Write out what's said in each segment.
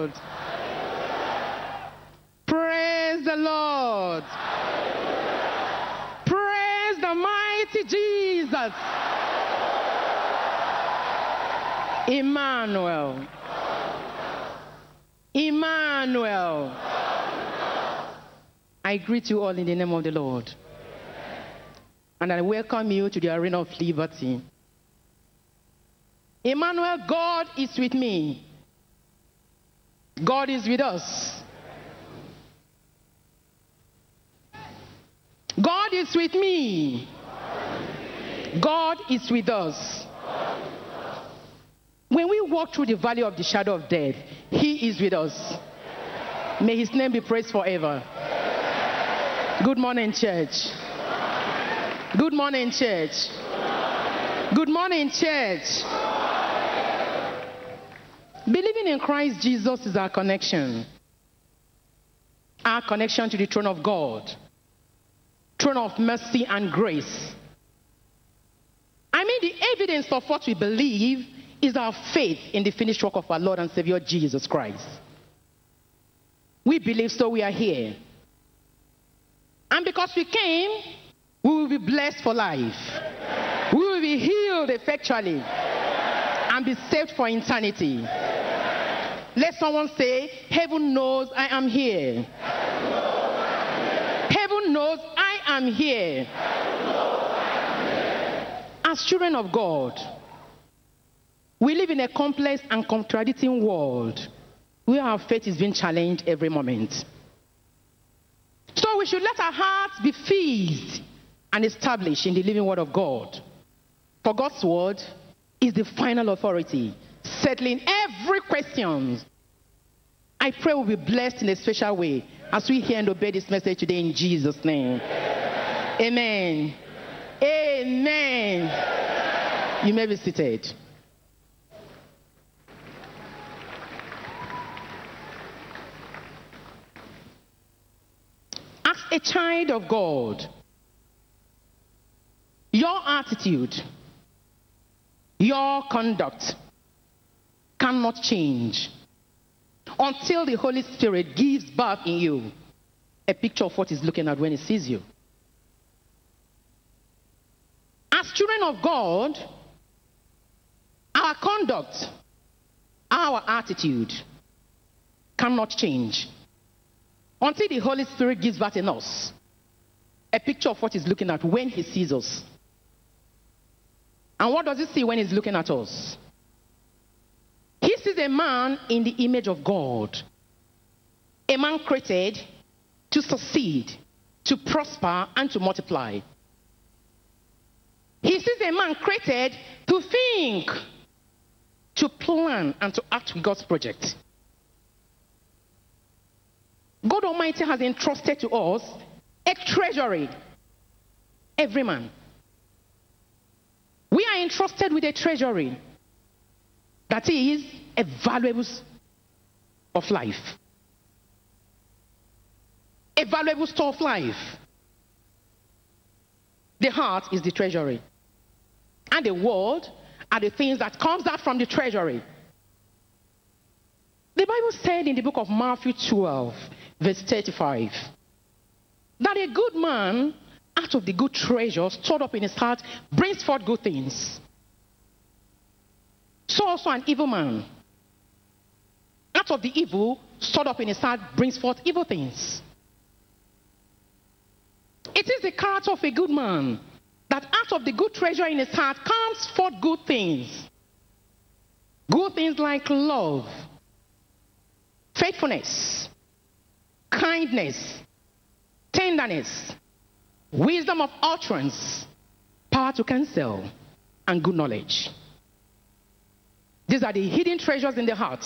Lord. Praise the Lord. Praise the mighty Jesus. Emmanuel. Emmanuel. I greet you all in the name of the Lord. And I welcome you to the arena of liberty. Emmanuel, God is with me. God is with us. God is with me. God is with us. When we walk through the valley of the shadow of death, He is with us. May His name be praised forever. Good morning, church. Good morning, church. Good morning, church. Believing in Christ Jesus is our connection. Our connection to the throne of God, throne of mercy and grace. I mean, the evidence of what we believe is our faith in the finished work of our Lord and Savior Jesus Christ. We believe, so we are here. And because we came, we will be blessed for life. We will be healed effectually and be saved for eternity. Let someone say, Heaven knows I am here. Heaven knows I am here. As children of God, we live in a complex and contradicting world where our faith is being challenged every moment. So we should let our hearts be fixed and established in the living word of God. For God's word is the final authority, settling every question. I pray we'll be blessed in a special way as we hear and obey this message today in Jesus' name. Amen. Amen. You may be seated. As a child of God, your attitude, your conduct cannot change until the Holy Spirit gives birth in you a picture of what he's looking at when he sees you. As children of God, our conduct, our attitude cannot change until the Holy Spirit gives birth in us a picture of what he's looking at when he sees us. And what does he see when he's looking at us? He is a man in the image of God. A man created to succeed, to prosper, and to multiply. He sees a man created to think, to plan, and to act with God's project. God Almighty has entrusted to us a treasury. Every man. We are entrusted with a treasury that is a valuable of life. A valuable store of life. The heart is the treasury. And the world are the things that comes out from the treasury. The Bible said in the book of Matthew 12, verse 35, that a good man out of the good treasure stored up in his heart brings forth good things. So also an evil man out of the evil stored up in his heart brings forth evil things. It is the character of a good man that out of the good treasure in his heart comes forth good things. Good things like love, faithfulness, kindness, tenderness, wisdom of utterance, power to cancel, and good knowledge. These are the hidden treasures in the heart.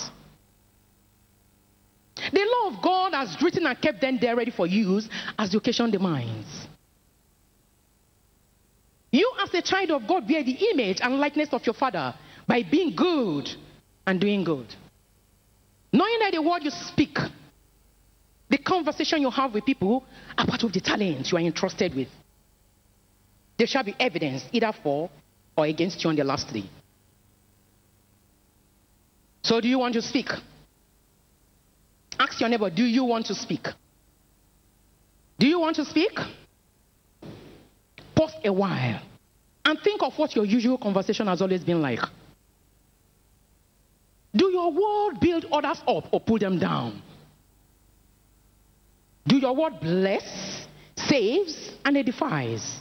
The law of God has written and kept them there ready for use as the occasion demands. You, as a child of God, bear the image and likeness of your Father by being good and doing good. Knowing that the word you speak, the conversation you have with people are part of the talent you are entrusted with. There shall be evidence either for or against you on the last day. So, do you want to speak? Ask your neighbor, do you want to speak? Do you want to speak? Pause a while and think of what your usual conversation has always been like. Do your word build others up or pull them down? Do your word bless, saves, and edifies?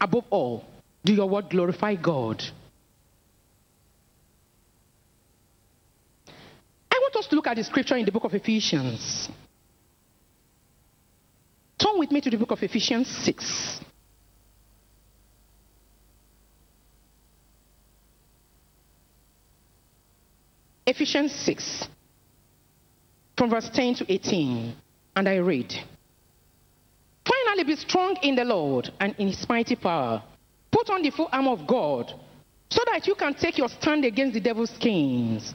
Above all, do your word glorify God? Us look at the scripture in the book of Ephesians. Turn with me to the book of Ephesians 6. Ephesians 6, from verse 10 to 18. And I read Finally, be strong in the Lord and in his mighty power. Put on the full armor of God so that you can take your stand against the devil's schemes.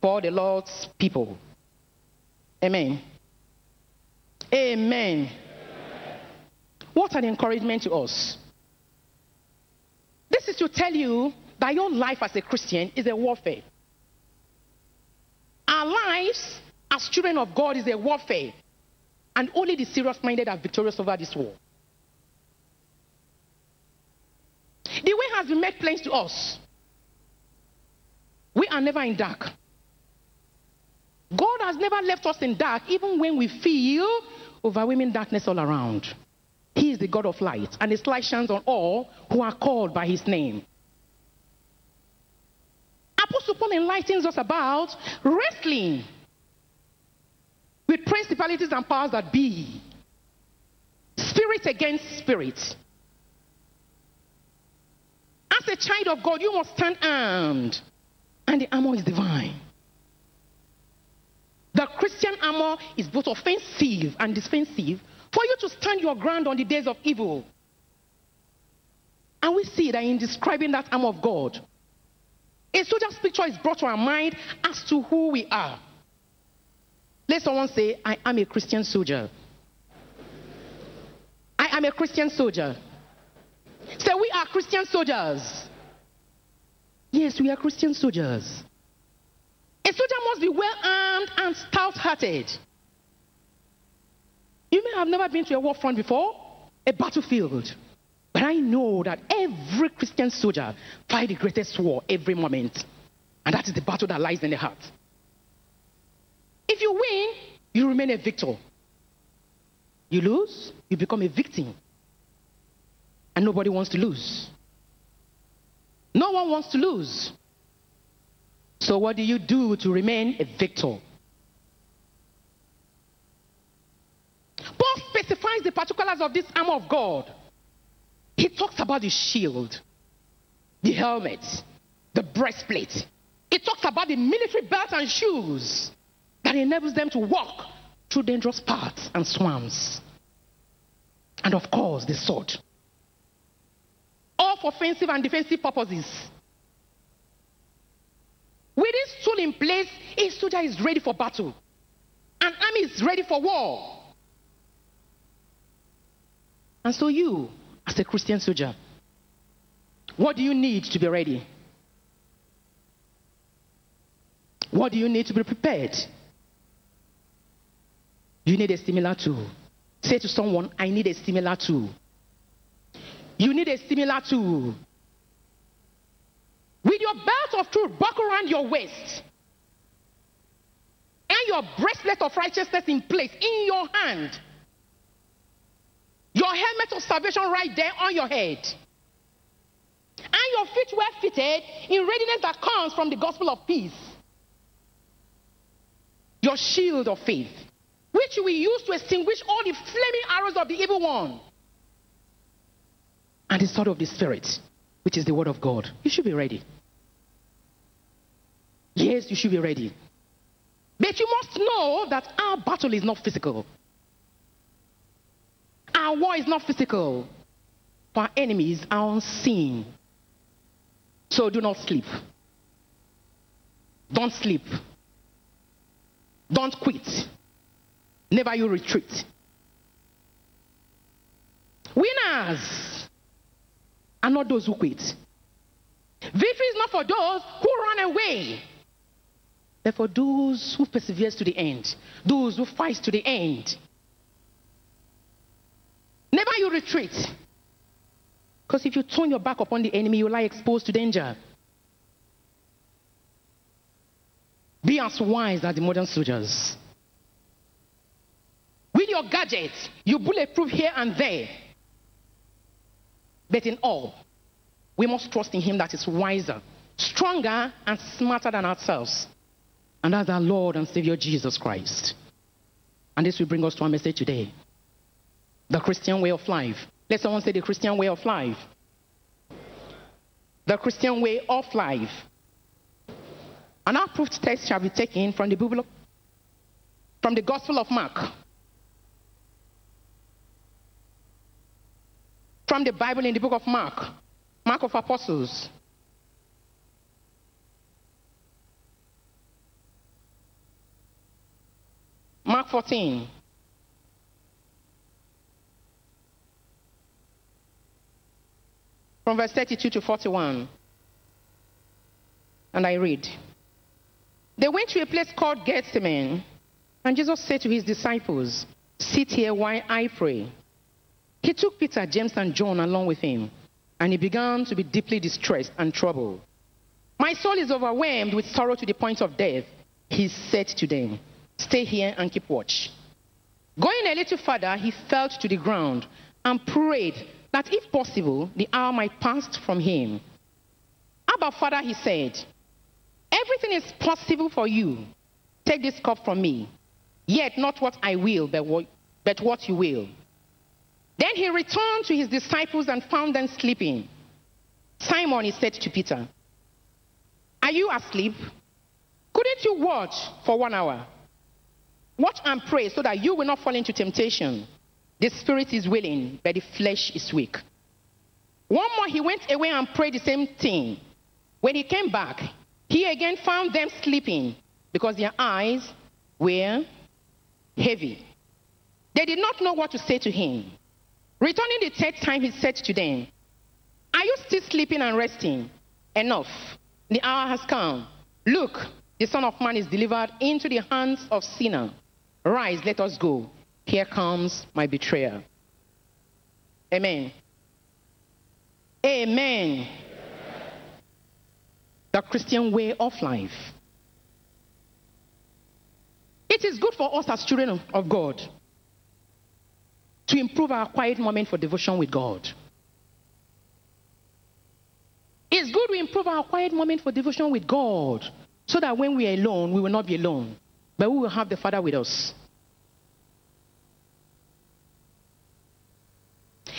for the Lord's people. Amen. Amen. Amen. What an encouragement to us. This is to tell you that your life as a Christian is a warfare. Our lives as children of God is a warfare. And only the serious minded are victorious over this war. The way has been made plain to us. We are never in dark. God has never left us in dark, even when we feel overwhelming darkness all around. He is the God of light, and his light shines on all who are called by his name. Apostle Paul enlightens us about wrestling with principalities and powers that be, spirit against spirit. As a child of God, you must stand armed, and the armor is divine. The Is both offensive and defensive for you to stand your ground on the days of evil. And we see that in describing that armor of God, a soldier's picture is brought to our mind as to who we are. Let someone say, I am a Christian soldier. I am a Christian soldier. Say, we are Christian soldiers. Yes, we are Christian soldiers. A soldier must be well armed and stout hearted. You may have never been to a war front before, a battlefield. But I know that every Christian soldier fight the greatest war every moment. And that is the battle that lies in the heart. If you win, you remain a victor. You lose, you become a victim. And nobody wants to lose. No one wants to lose. So, what do you do to remain a victor? Paul specifies the particulars of this armor of God. He talks about the shield, the helmet, the breastplate. He talks about the military belt and shoes that enables them to walk through dangerous paths and swamps. And of course, the sword. All for offensive and defensive purposes. With this tool in place, a soldier is ready for battle. An army is ready for war. And so you, as a Christian soldier, what do you need to be ready? What do you need to be prepared? You need a similar tool. Say to someone, I need a similar tool. You need a similar tool. With your belt of truth buckled around your waist and your bracelet of righteousness in place in your hand. Your helmet of salvation right there on your head. And your feet were fitted in readiness that comes from the gospel of peace. Your shield of faith, which we use to extinguish all the flaming arrows of the evil one. And the sword of the Spirit, which is the word of God. You should be ready. Yes, you should be ready. But you must know that our battle is not physical. Our war is not physical. Our enemies are unseen. So do not sleep. Don't sleep. Don't quit. Never you retreat. Winners are not those who quit. Victory is not for those who run away, but for those who persevere to the end, those who fight to the end. Never you retreat. Because if you turn your back upon the enemy, you lie exposed to danger. Be as wise as the modern soldiers. With your gadgets, you bulletproof here and there. But in all, we must trust in Him that is wiser, stronger, and smarter than ourselves. And that's our Lord and Savior Jesus Christ. And this will bring us to our message today the Christian way of life. Let someone say the Christian way of life. The Christian way of life. An approved text shall be taken from the Bible, from the Gospel of Mark. From the Bible in the book of Mark, Mark of Apostles. Mark 14. From verse 32 to 41. And I read They went to a place called Gethsemane, and Jesus said to his disciples, Sit here while I pray. He took Peter, James, and John along with him, and he began to be deeply distressed and troubled. My soul is overwhelmed with sorrow to the point of death. He said to them, Stay here and keep watch. Going a little further, he fell to the ground and prayed that if possible, the hour might pass from him. Abba, Father, he said, Everything is possible for you. Take this cup from me. Yet not what I will, but what, but what you will. Then he returned to his disciples and found them sleeping. Simon, he said to Peter, Are you asleep? Couldn't you watch for one hour? Watch and pray so that you will not fall into temptation. The spirit is willing, but the flesh is weak. One more, he went away and prayed the same thing. When he came back, he again found them sleeping because their eyes were heavy. They did not know what to say to him. Returning the third time, he said to them, Are you still sleeping and resting? Enough. The hour has come. Look, the Son of Man is delivered into the hands of sinners. Rise, let us go. Here comes my betrayer. Amen. Amen. The Christian way of life. It is good for us as children of God to improve our quiet moment for devotion with God. It's good we improve our quiet moment for devotion with God so that when we are alone, we will not be alone, but we will have the Father with us.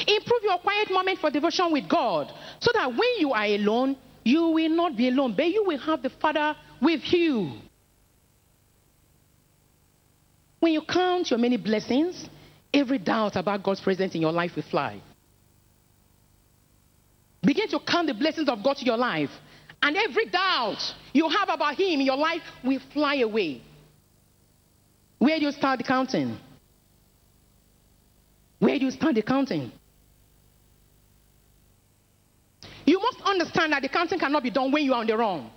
Improve your quiet moment for devotion with God so that when you are alone, you will not be alone, but you will have the Father with you. When you count your many blessings, every doubt about God's presence in your life will fly. Begin to count the blessings of God to your life, and every doubt you have about Him in your life will fly away. Where do you start the counting? Where do you start the counting? You must understand that the counting cannot be done when you are on the run.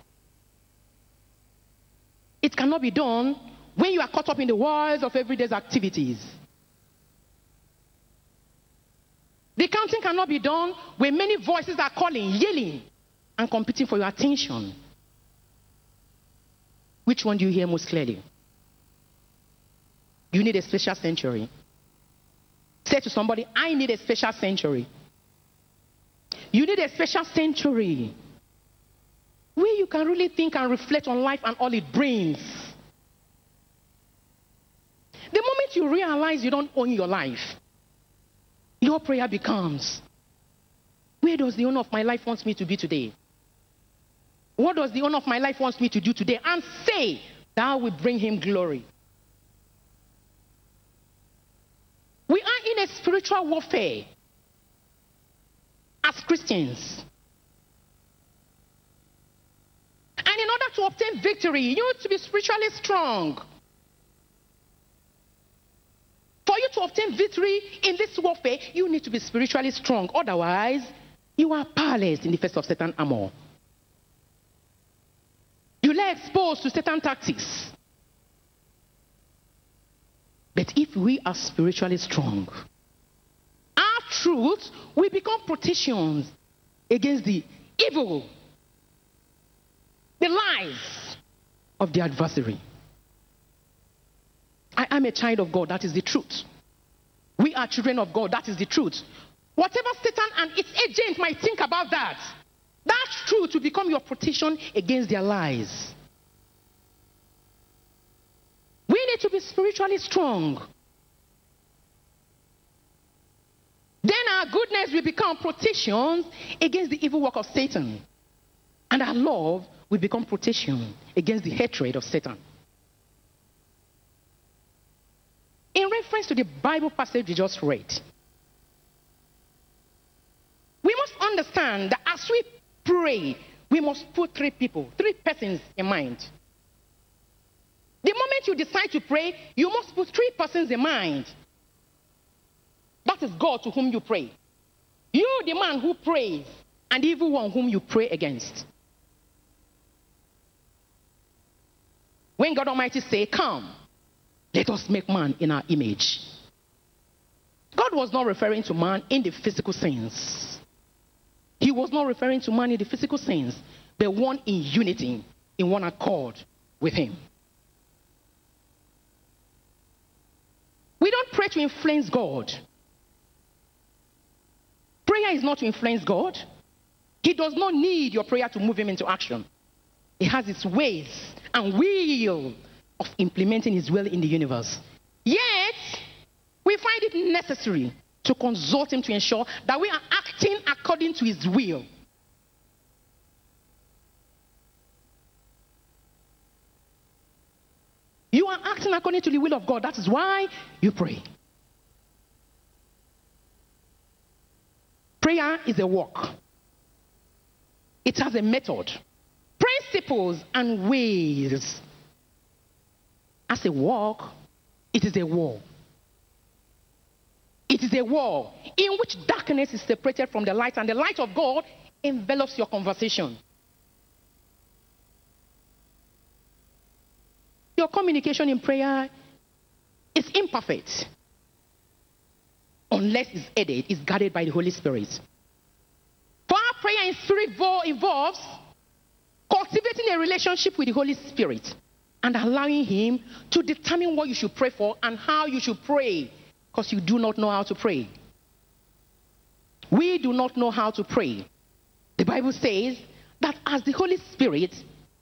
It cannot be done when you are caught up in the wars of everyday's activities. The counting cannot be done when many voices are calling, yelling, and competing for your attention. Which one do you hear most clearly? you need a special sanctuary. Say to somebody, I need a special sanctuary. You need a special sanctuary where you can really think and reflect on life and all it brings. The moment you realize you don't own your life, your prayer becomes Where does the owner of my life wants me to be today? What does the owner of my life wants me to do today? And say, That will bring him glory. We are in a spiritual warfare as Christians. And in order to obtain victory, you need to be spiritually strong. For you to obtain victory in this warfare, you need to be spiritually strong. Otherwise, you are powerless in the face of Satan armor. You lay exposed to Satan tactics. But if we are spiritually strong, truth will become protections against the evil, the lies of the adversary. I am a child of God, that is the truth. We are children of God, that is the truth. Whatever Satan and its agent might think about that, that truth will become your protection against their lies. We need to be spiritually strong. Then our goodness will become protection against the evil work of Satan. And our love will become protection against the hatred of Satan. In reference to the Bible passage we just read, we must understand that as we pray, we must put three people, three persons in mind. The moment you decide to pray, you must put three persons in mind. That is God to whom you pray. You, the man who prays, and the evil one whom you pray against. When God Almighty say, Come, let us make man in our image. God was not referring to man in the physical sense. He was not referring to man in the physical sense, but one in unity, in one accord with him. We don't pray to influence God. Prayer is not to influence God. He does not need your prayer to move him into action. He has his ways and will of implementing his will in the universe. Yet, we find it necessary to consult him to ensure that we are acting according to his will. You are acting according to the will of God. That is why you pray. Prayer is a walk, it has a method, principles, and ways. As a walk, it is a war. It is a war in which darkness is separated from the light, and the light of God envelops your conversation. Your communication in prayer is imperfect unless it's aided, it's guarded by the Holy Spirit. For our prayer in spirit involves cultivating a relationship with the Holy Spirit and allowing Him to determine what you should pray for and how you should pray because you do not know how to pray. We do not know how to pray. The Bible says that as the Holy Spirit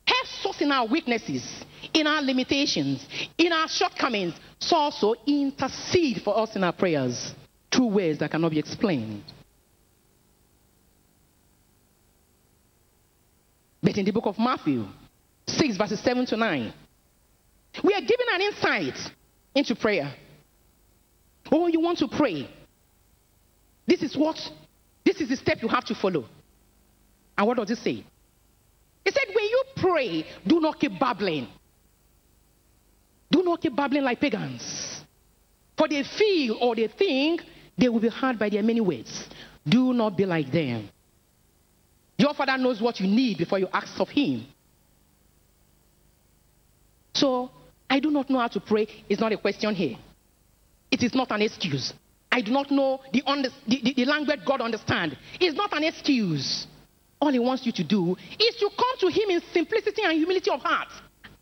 helps us in our weaknesses, in our limitations, in our shortcomings, so also intercede for us in our prayers through ways that cannot be explained. But in the book of Matthew 6, verses 7 to 9, we are given an insight into prayer. Oh, you want to pray. This is what, this is the step you have to follow. And what does it say? It said, when you pray, do not keep babbling. Do not keep babbling like pagans. For they feel or they think they will be hurt by their many words. Do not be like them. Your father knows what you need before you ask of him. So, I do not know how to pray is not a question here. It is not an excuse. I do not know the, under, the, the, the language God understands. It's not an excuse. All he wants you to do is to come to him in simplicity and humility of heart,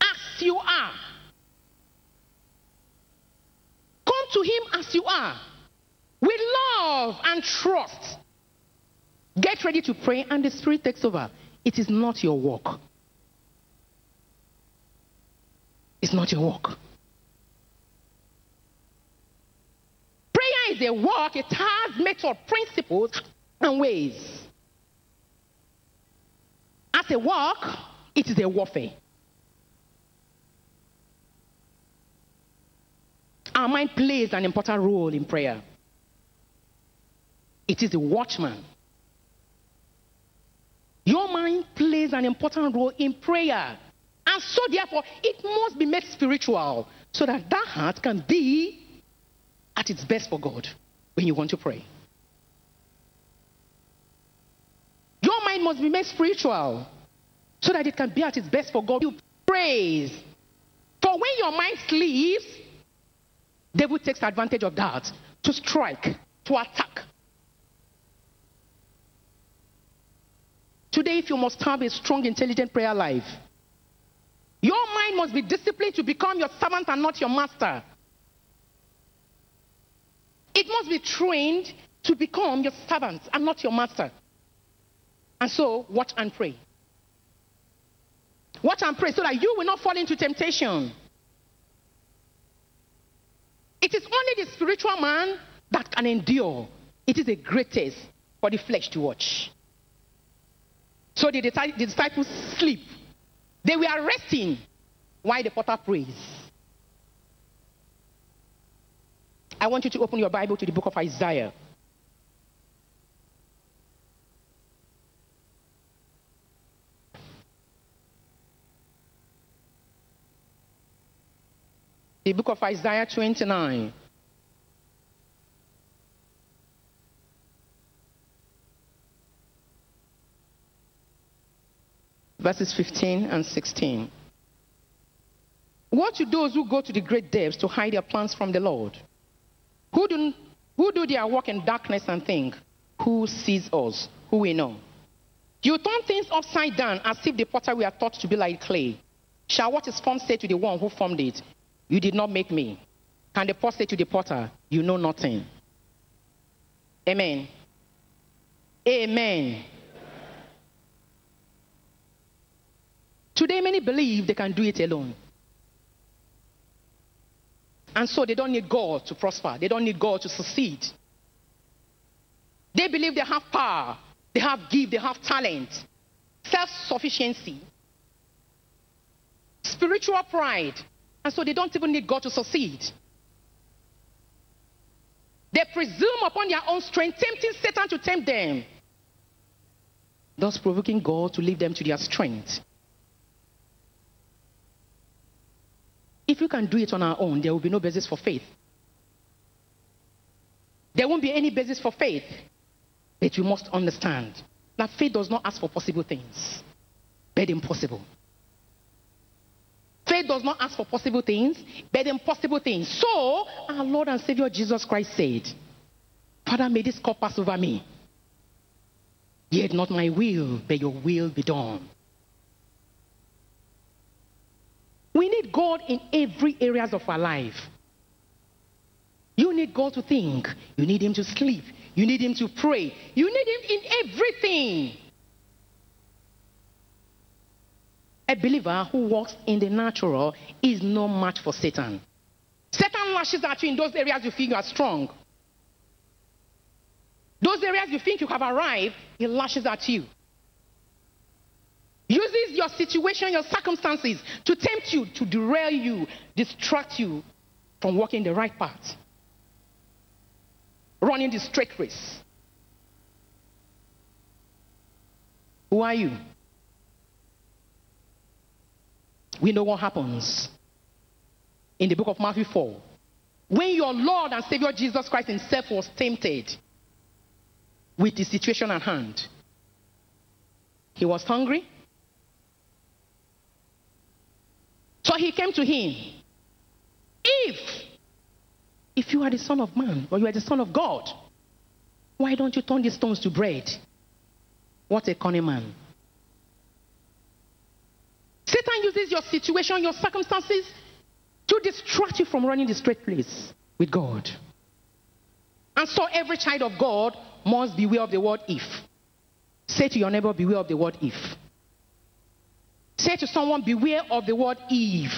as you are. Come to Him as you are with love and trust. Get ready to pray, and the Spirit takes over. It is not your work. It's not your work. Prayer is a work, it has method, principles, and ways. As a work, it is a warfare. Our mind plays an important role in prayer. It is a watchman. Your mind plays an important role in prayer. And so, therefore, it must be made spiritual so that that heart can be at its best for God when you want to pray. Your mind must be made spiritual so that it can be at its best for God. You praise. For when your mind sleeps, devil takes advantage of that to strike, to attack. Today, if you must have a strong, intelligent prayer life, your mind must be disciplined to become your servant and not your master. It must be trained to become your servant and not your master. And so, watch and pray. Watch and pray so that you will not fall into temptation. It is only the spiritual man that can endure. It is the greatest for the flesh to watch. So the, disciples sleep. They were resting while the potter prays. I want you to open your Bible to the book of Isaiah. The book of Isaiah 29. Verses 15 and 16. What to those who go to the great depths to hide their plans from the Lord? Who do, who do their work in darkness and think, Who sees us? Who we know? You turn things upside down as if the potter were thought to be like clay. Shall what is formed say to the one who formed it, you did not make me. Can the potter say to the potter, You know nothing? Amen. Amen. Today, many believe they can do it alone. And so they don't need God to prosper, they don't need God to succeed. They believe they have power, they have gift, they have talent, self sufficiency, spiritual pride, and so they don't even need God to succeed. They presume upon their own strength, tempting Satan to tempt them, thus provoking God to leave them to their strength. If we can do it on our own, there will be no basis for faith. There won't be any basis for faith. But you must understand that faith does not ask for possible things, but impossible. Faith does not ask for possible things, but impossible things. So, our Lord and Savior Jesus Christ said, Father, may this cup pass over me. Yet not my will, but your will be done. We God in every areas of our life. You need God to think. You need Him to sleep. You need Him to pray. You need Him in everything. A believer who walks in the natural is no match for Satan. Satan lashes at you in those areas you think you are strong. Those areas you think you have arrived, he lashes at you. Uses your situation, your circumstances to tempt you, to derail you, distract you from walking the right path, running the straight race. Who are you? we know what happens in the book of Matthew 4. When your Lord and Savior Jesus Christ Himself was tempted with the situation at hand, He was hungry. So He came to Him. If, if you are the Son of Man or you are the Son of God, why don't you turn these stones to bread? What a cunning man. Satan uses your situation, your circumstances to distract you from running the straight place with God. And so every child of God must beware of the word if. Say to your neighbor, beware of the word if. Say to someone, beware of the word Eve.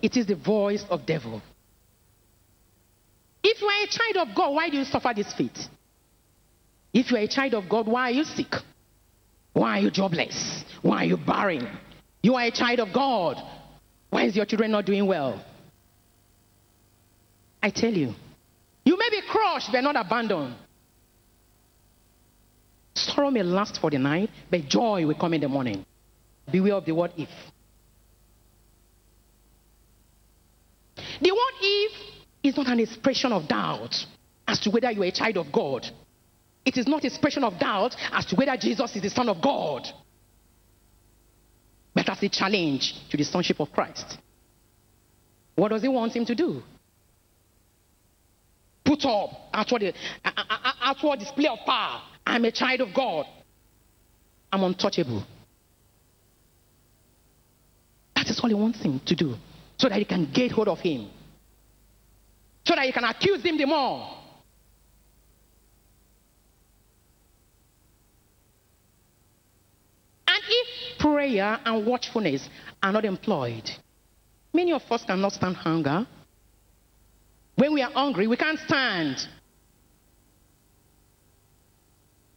It is the voice of devil. If you are a child of God, why do you suffer this fate? If you are a child of God, why are you sick? Why are you jobless? Why are you barren? You are a child of God. Why is your children not doing well? I tell you, you may be crushed but not abandoned. Sorrow may last for the night, but joy will come in the morning. Beware of the word if. The word if is not an expression of doubt as to whether you are a child of God. It is not an expression of doubt as to whether Jesus is the Son of God, but as a challenge to the sonship of Christ. What does he want him to do? Put up outward, outward display of power. I'm a child of God. I'm untouchable. That is all he wants him to do, so that he can get hold of him, so that he can accuse him the more. And if prayer and watchfulness are not employed, many of us cannot stand hunger. When we are hungry, we can't stand.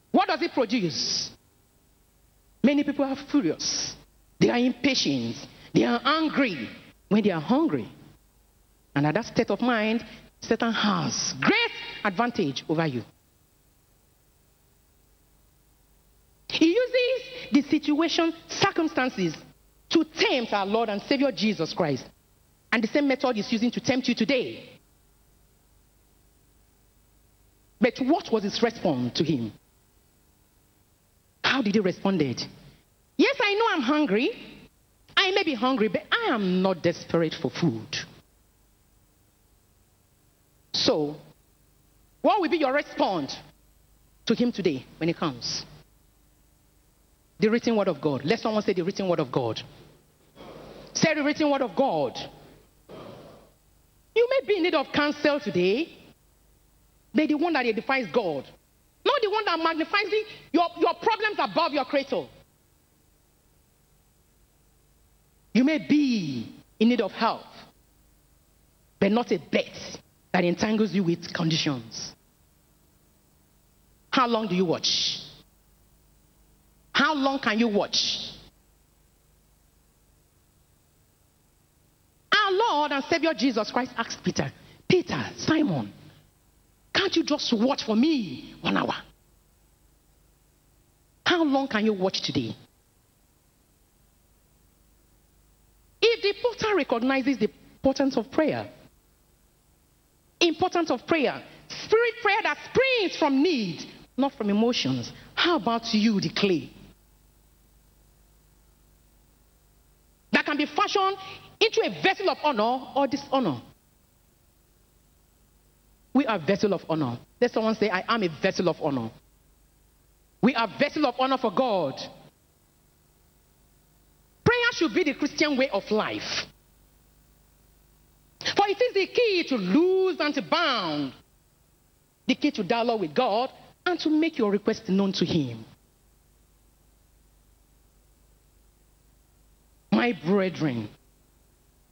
What does it produce? Many people are furious. They are impatient. They are angry when they are hungry. And at that state of mind, Satan has great advantage over you. He uses the situation, circumstances to tempt our Lord and Savior Jesus Christ. And the same method is using to tempt you today. But what was his response to him? How did he respond? It? Yes, I know I'm hungry. I may be hungry, but I am not desperate for food. So, what will be your response to him today when he comes? The written word of God. Let someone say the written word of God. Say the written word of God. You may be in need of counsel today, but the one that edifies God, not the one that magnifies the, your, your problems above your creator. You may be in need of help, but not a bet that entangles you with conditions. How long do you watch? How long can you watch? Our Lord and Savior Jesus Christ asked Peter, Peter, Simon, can't you just watch for me one hour? How long can you watch today? If the potter recognizes the importance of prayer, importance of prayer, spirit prayer that springs from need, not from emotions, how about you, the clay? That can be fashioned into a vessel of honor or dishonor. We are vessel of honor. Let someone say, I am a vessel of honor. We are vessel of honor for God. Prayer should be the Christian way of life. For it is the key to lose and to bound, the key to dialogue with God and to make your request known to Him. My brethren,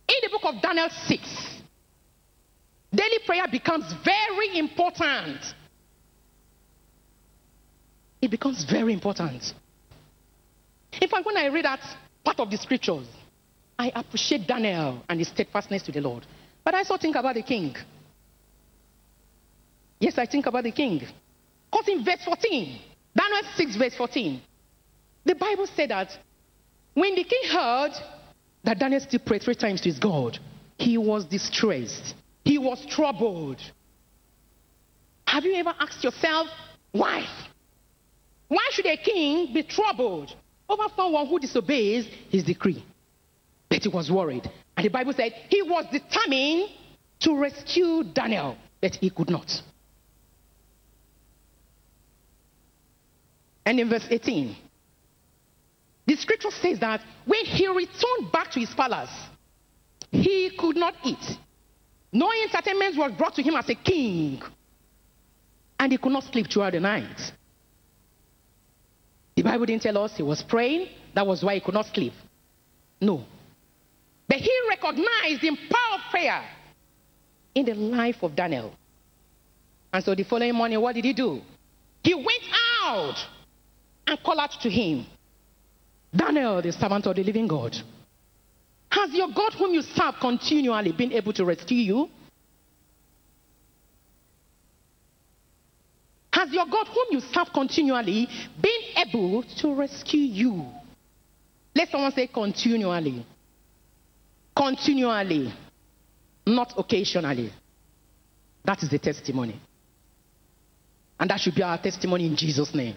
in the book of Daniel 6, daily prayer becomes very important. It becomes very important. In fact, when I read that part of the scriptures, I appreciate Daniel and his steadfastness to the Lord. But I also think about the king. Yes, I think about the king. Because in verse 14, Daniel 6, verse 14, the Bible said that when the king heard that Daniel still prayed three times to his God, he was distressed. He was troubled. Have you ever asked yourself, why? Why should a king be troubled over someone who disobeys his decree? But he was worried. And the Bible said he was determined to rescue Daniel, but he could not. And in verse 18, the scripture says that when he returned back to his palace, he could not eat. No entertainment was brought to him as a king. And he could not sleep throughout the night. The Bible didn't tell us he was praying. That was why he could not sleep. No. But he recognized the power of prayer in the life of Daniel. And so the following morning, what did he do? He went out and called out to him Daniel, the servant of the living God. Has your God, whom you serve continually, been able to rescue you? Has your God, whom you serve continually, been able to rescue you? Let someone say continually. Continually, not occasionally. That is the testimony. And that should be our testimony in Jesus' name.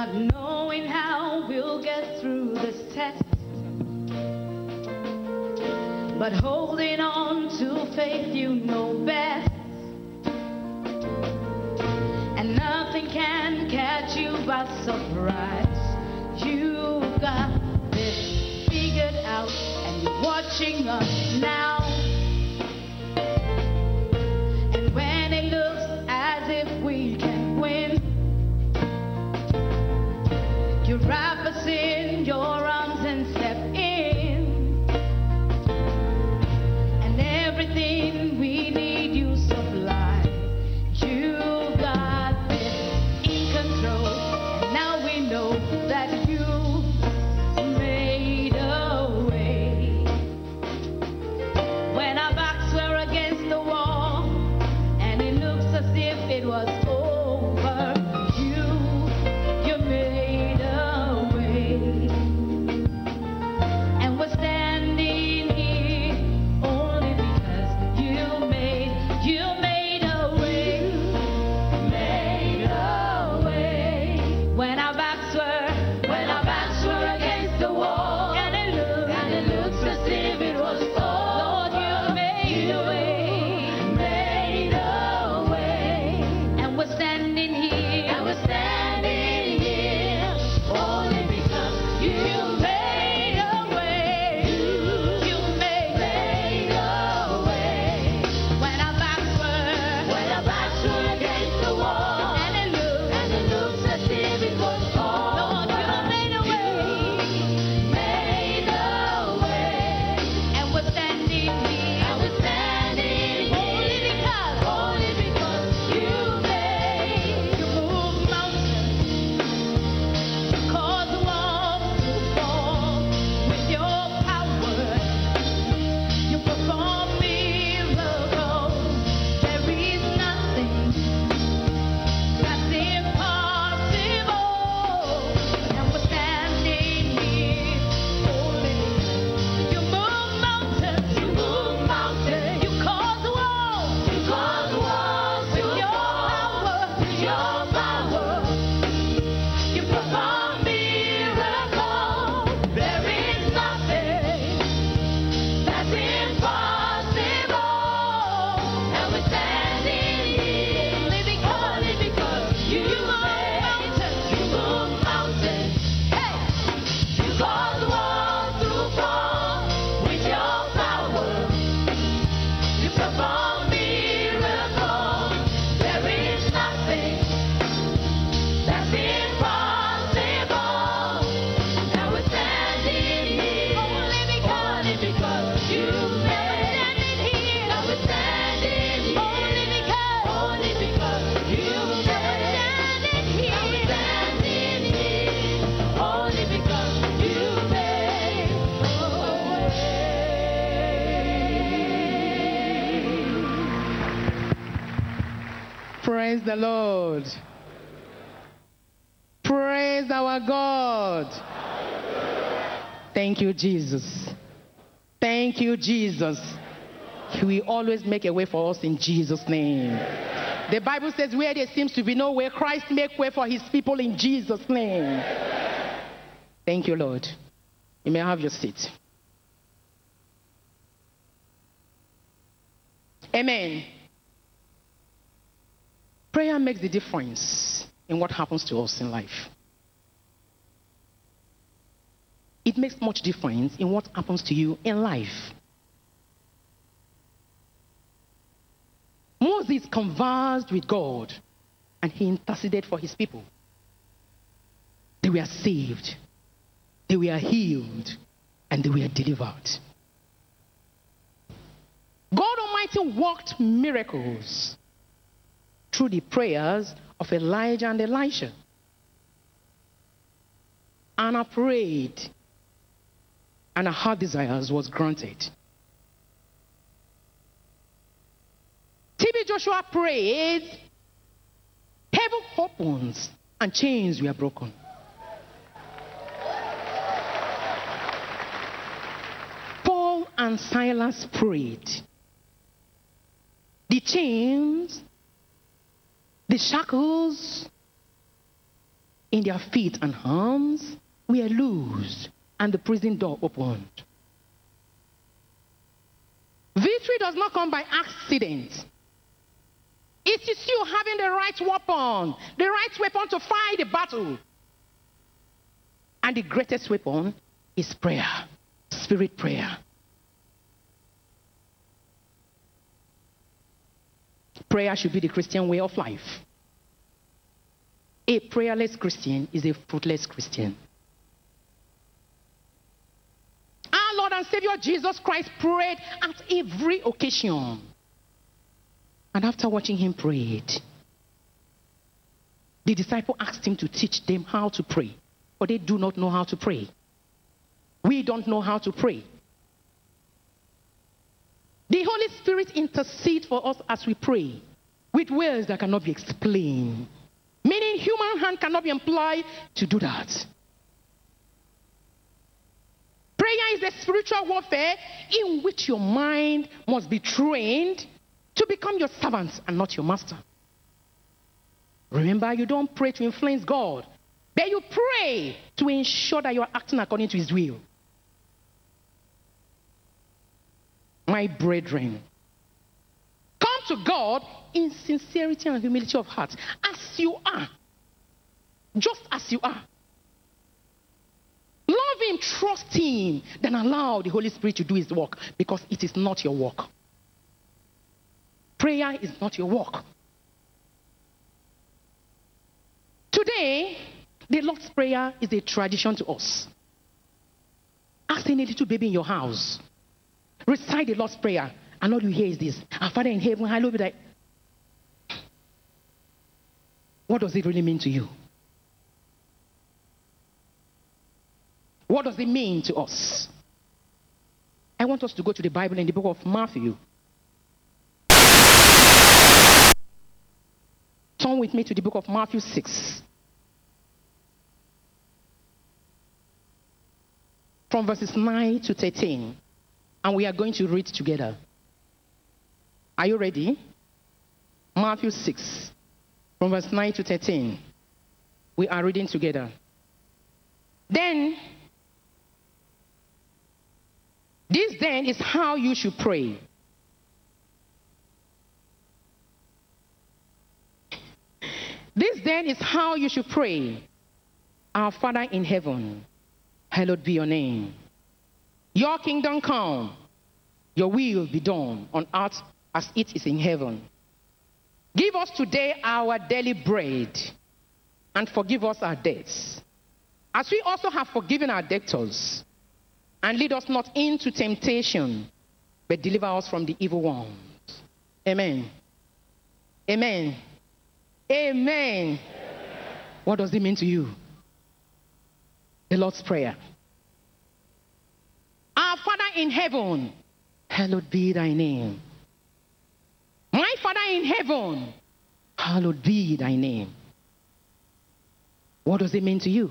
Not knowing how we'll get through this test, but holding on to faith you know best. And nothing can catch you by surprise. You've got this figured out, and you're watching us now. Praise the Lord. Praise our God. Thank you, Jesus. Thank you, Jesus. He will always make a way for us in Jesus' name. The Bible says, where there seems to be no way, Christ make way for his people in Jesus' name. Thank you, Lord. You may have your seat. Amen. Prayer makes the difference in what happens to us in life. It makes much difference in what happens to you in life. Moses conversed with God and he interceded for his people. They were saved, they were healed, and they were delivered. God Almighty worked miracles through the prayers of Elijah and Elisha. Anna prayed, and her desires was granted. TB Joshua prayed, heaven opens, and chains were broken. Paul and Silas prayed. The chains, the shackles in their feet and arms were loosed, and the prison door opened. Victory does not come by accident. It is you having the right weapon, the right weapon to fight the battle. And the greatest weapon is prayer, spirit prayer. Prayer should be the Christian way of life. A prayerless Christian is a fruitless Christian. Our Lord and Savior Jesus Christ prayed at every occasion. And after watching him pray, the disciple asked him to teach them how to pray, but they do not know how to pray. We don't know how to pray. The Holy Spirit intercedes for us as we pray with words that cannot be explained. Meaning, human hand cannot be employed to do that. Prayer is a spiritual warfare in which your mind must be trained to become your servant and not your master. Remember, you don't pray to influence God, but you pray to ensure that you are acting according to His will. My brethren, to God in sincerity and humility of heart, as you are, just as you are. Love Him, trust Him, then allow the Holy Spirit to do His work because it is not your work. Prayer is not your work. Today, the Lord's Prayer is a tradition to us. Ask any little baby in your house, recite the Lord's Prayer, and all you hear is this Our Father in heaven, hallowed be thy. What does it really mean to you? What does it mean to us? I want us to go to the Bible in the book of Matthew. Turn with me to the book of Matthew 6. From verses 9 to 13. And we are going to read together. Are you ready? Matthew 6, from verse 9 to 13. We are reading together. Then, this then is how you should pray. This then is how you should pray. Our Father in heaven, hallowed be your name. Your kingdom come, your will be done on earth as it is in heaven. Give us today our daily bread and forgive us our debts, as we also have forgiven our debtors. And lead us not into temptation, but deliver us from the evil one. Amen. Amen. Amen. What does it mean to you? The Lord's Prayer. Our Father in heaven, hallowed be thy name. My Father in heaven, hallowed be thy name. What does it mean to you?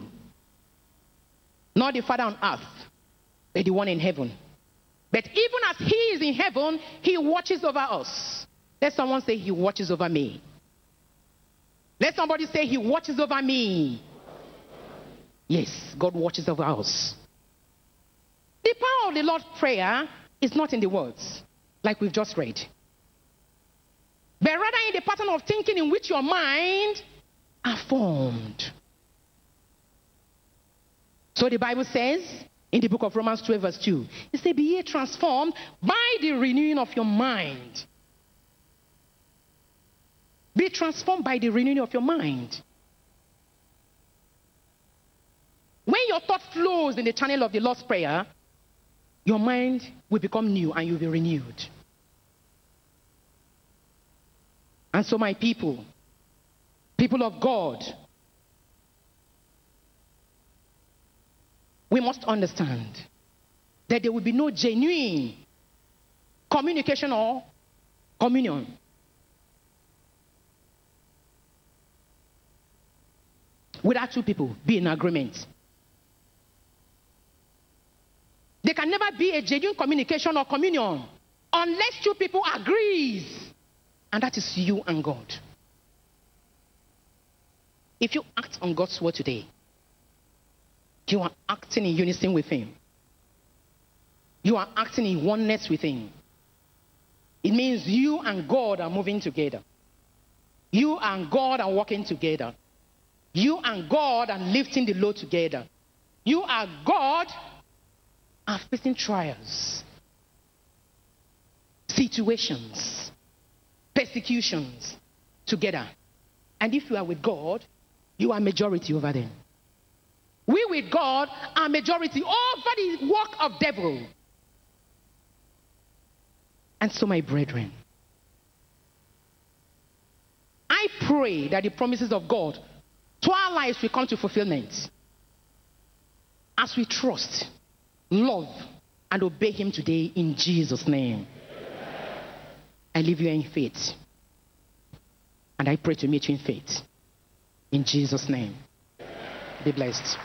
Not the Father on earth, but the one in heaven. But even as he is in heaven, he watches over us. Let someone say, He watches over me. Let somebody say, He watches over me. Yes, God watches over us. The power of the Lord's Prayer is not in the words, like we've just read. But rather in the pattern of thinking in which your mind are formed. So the Bible says in the book of Romans 12, verse 2, it says, Be ye transformed by the renewing of your mind. Be transformed by the renewing of your mind. When your thought flows in the channel of the Lord's Prayer, your mind will become new and you'll be renewed. And so, my people, people of God, we must understand that there will be no genuine communication or communion without two people be in agreement. There can never be a genuine communication or communion unless two people agrees, and that is you and God. If you act on God's word today, you are acting in unison with Him. You are acting in oneness with Him. It means you and God are moving together. You and God are working together. You and God are lifting the load together. You and God are facing trials, situations, persecutions together. And if you are with God, you are majority over them. We with God are majority over the work of devil. And so, my brethren, I pray that the promises of God to our lives will come to fulfillment as we trust, love, and obey Him today in Jesus' name. I leave you in faith. And I pray to meet you in faith. In Jesus' name. Be blessed.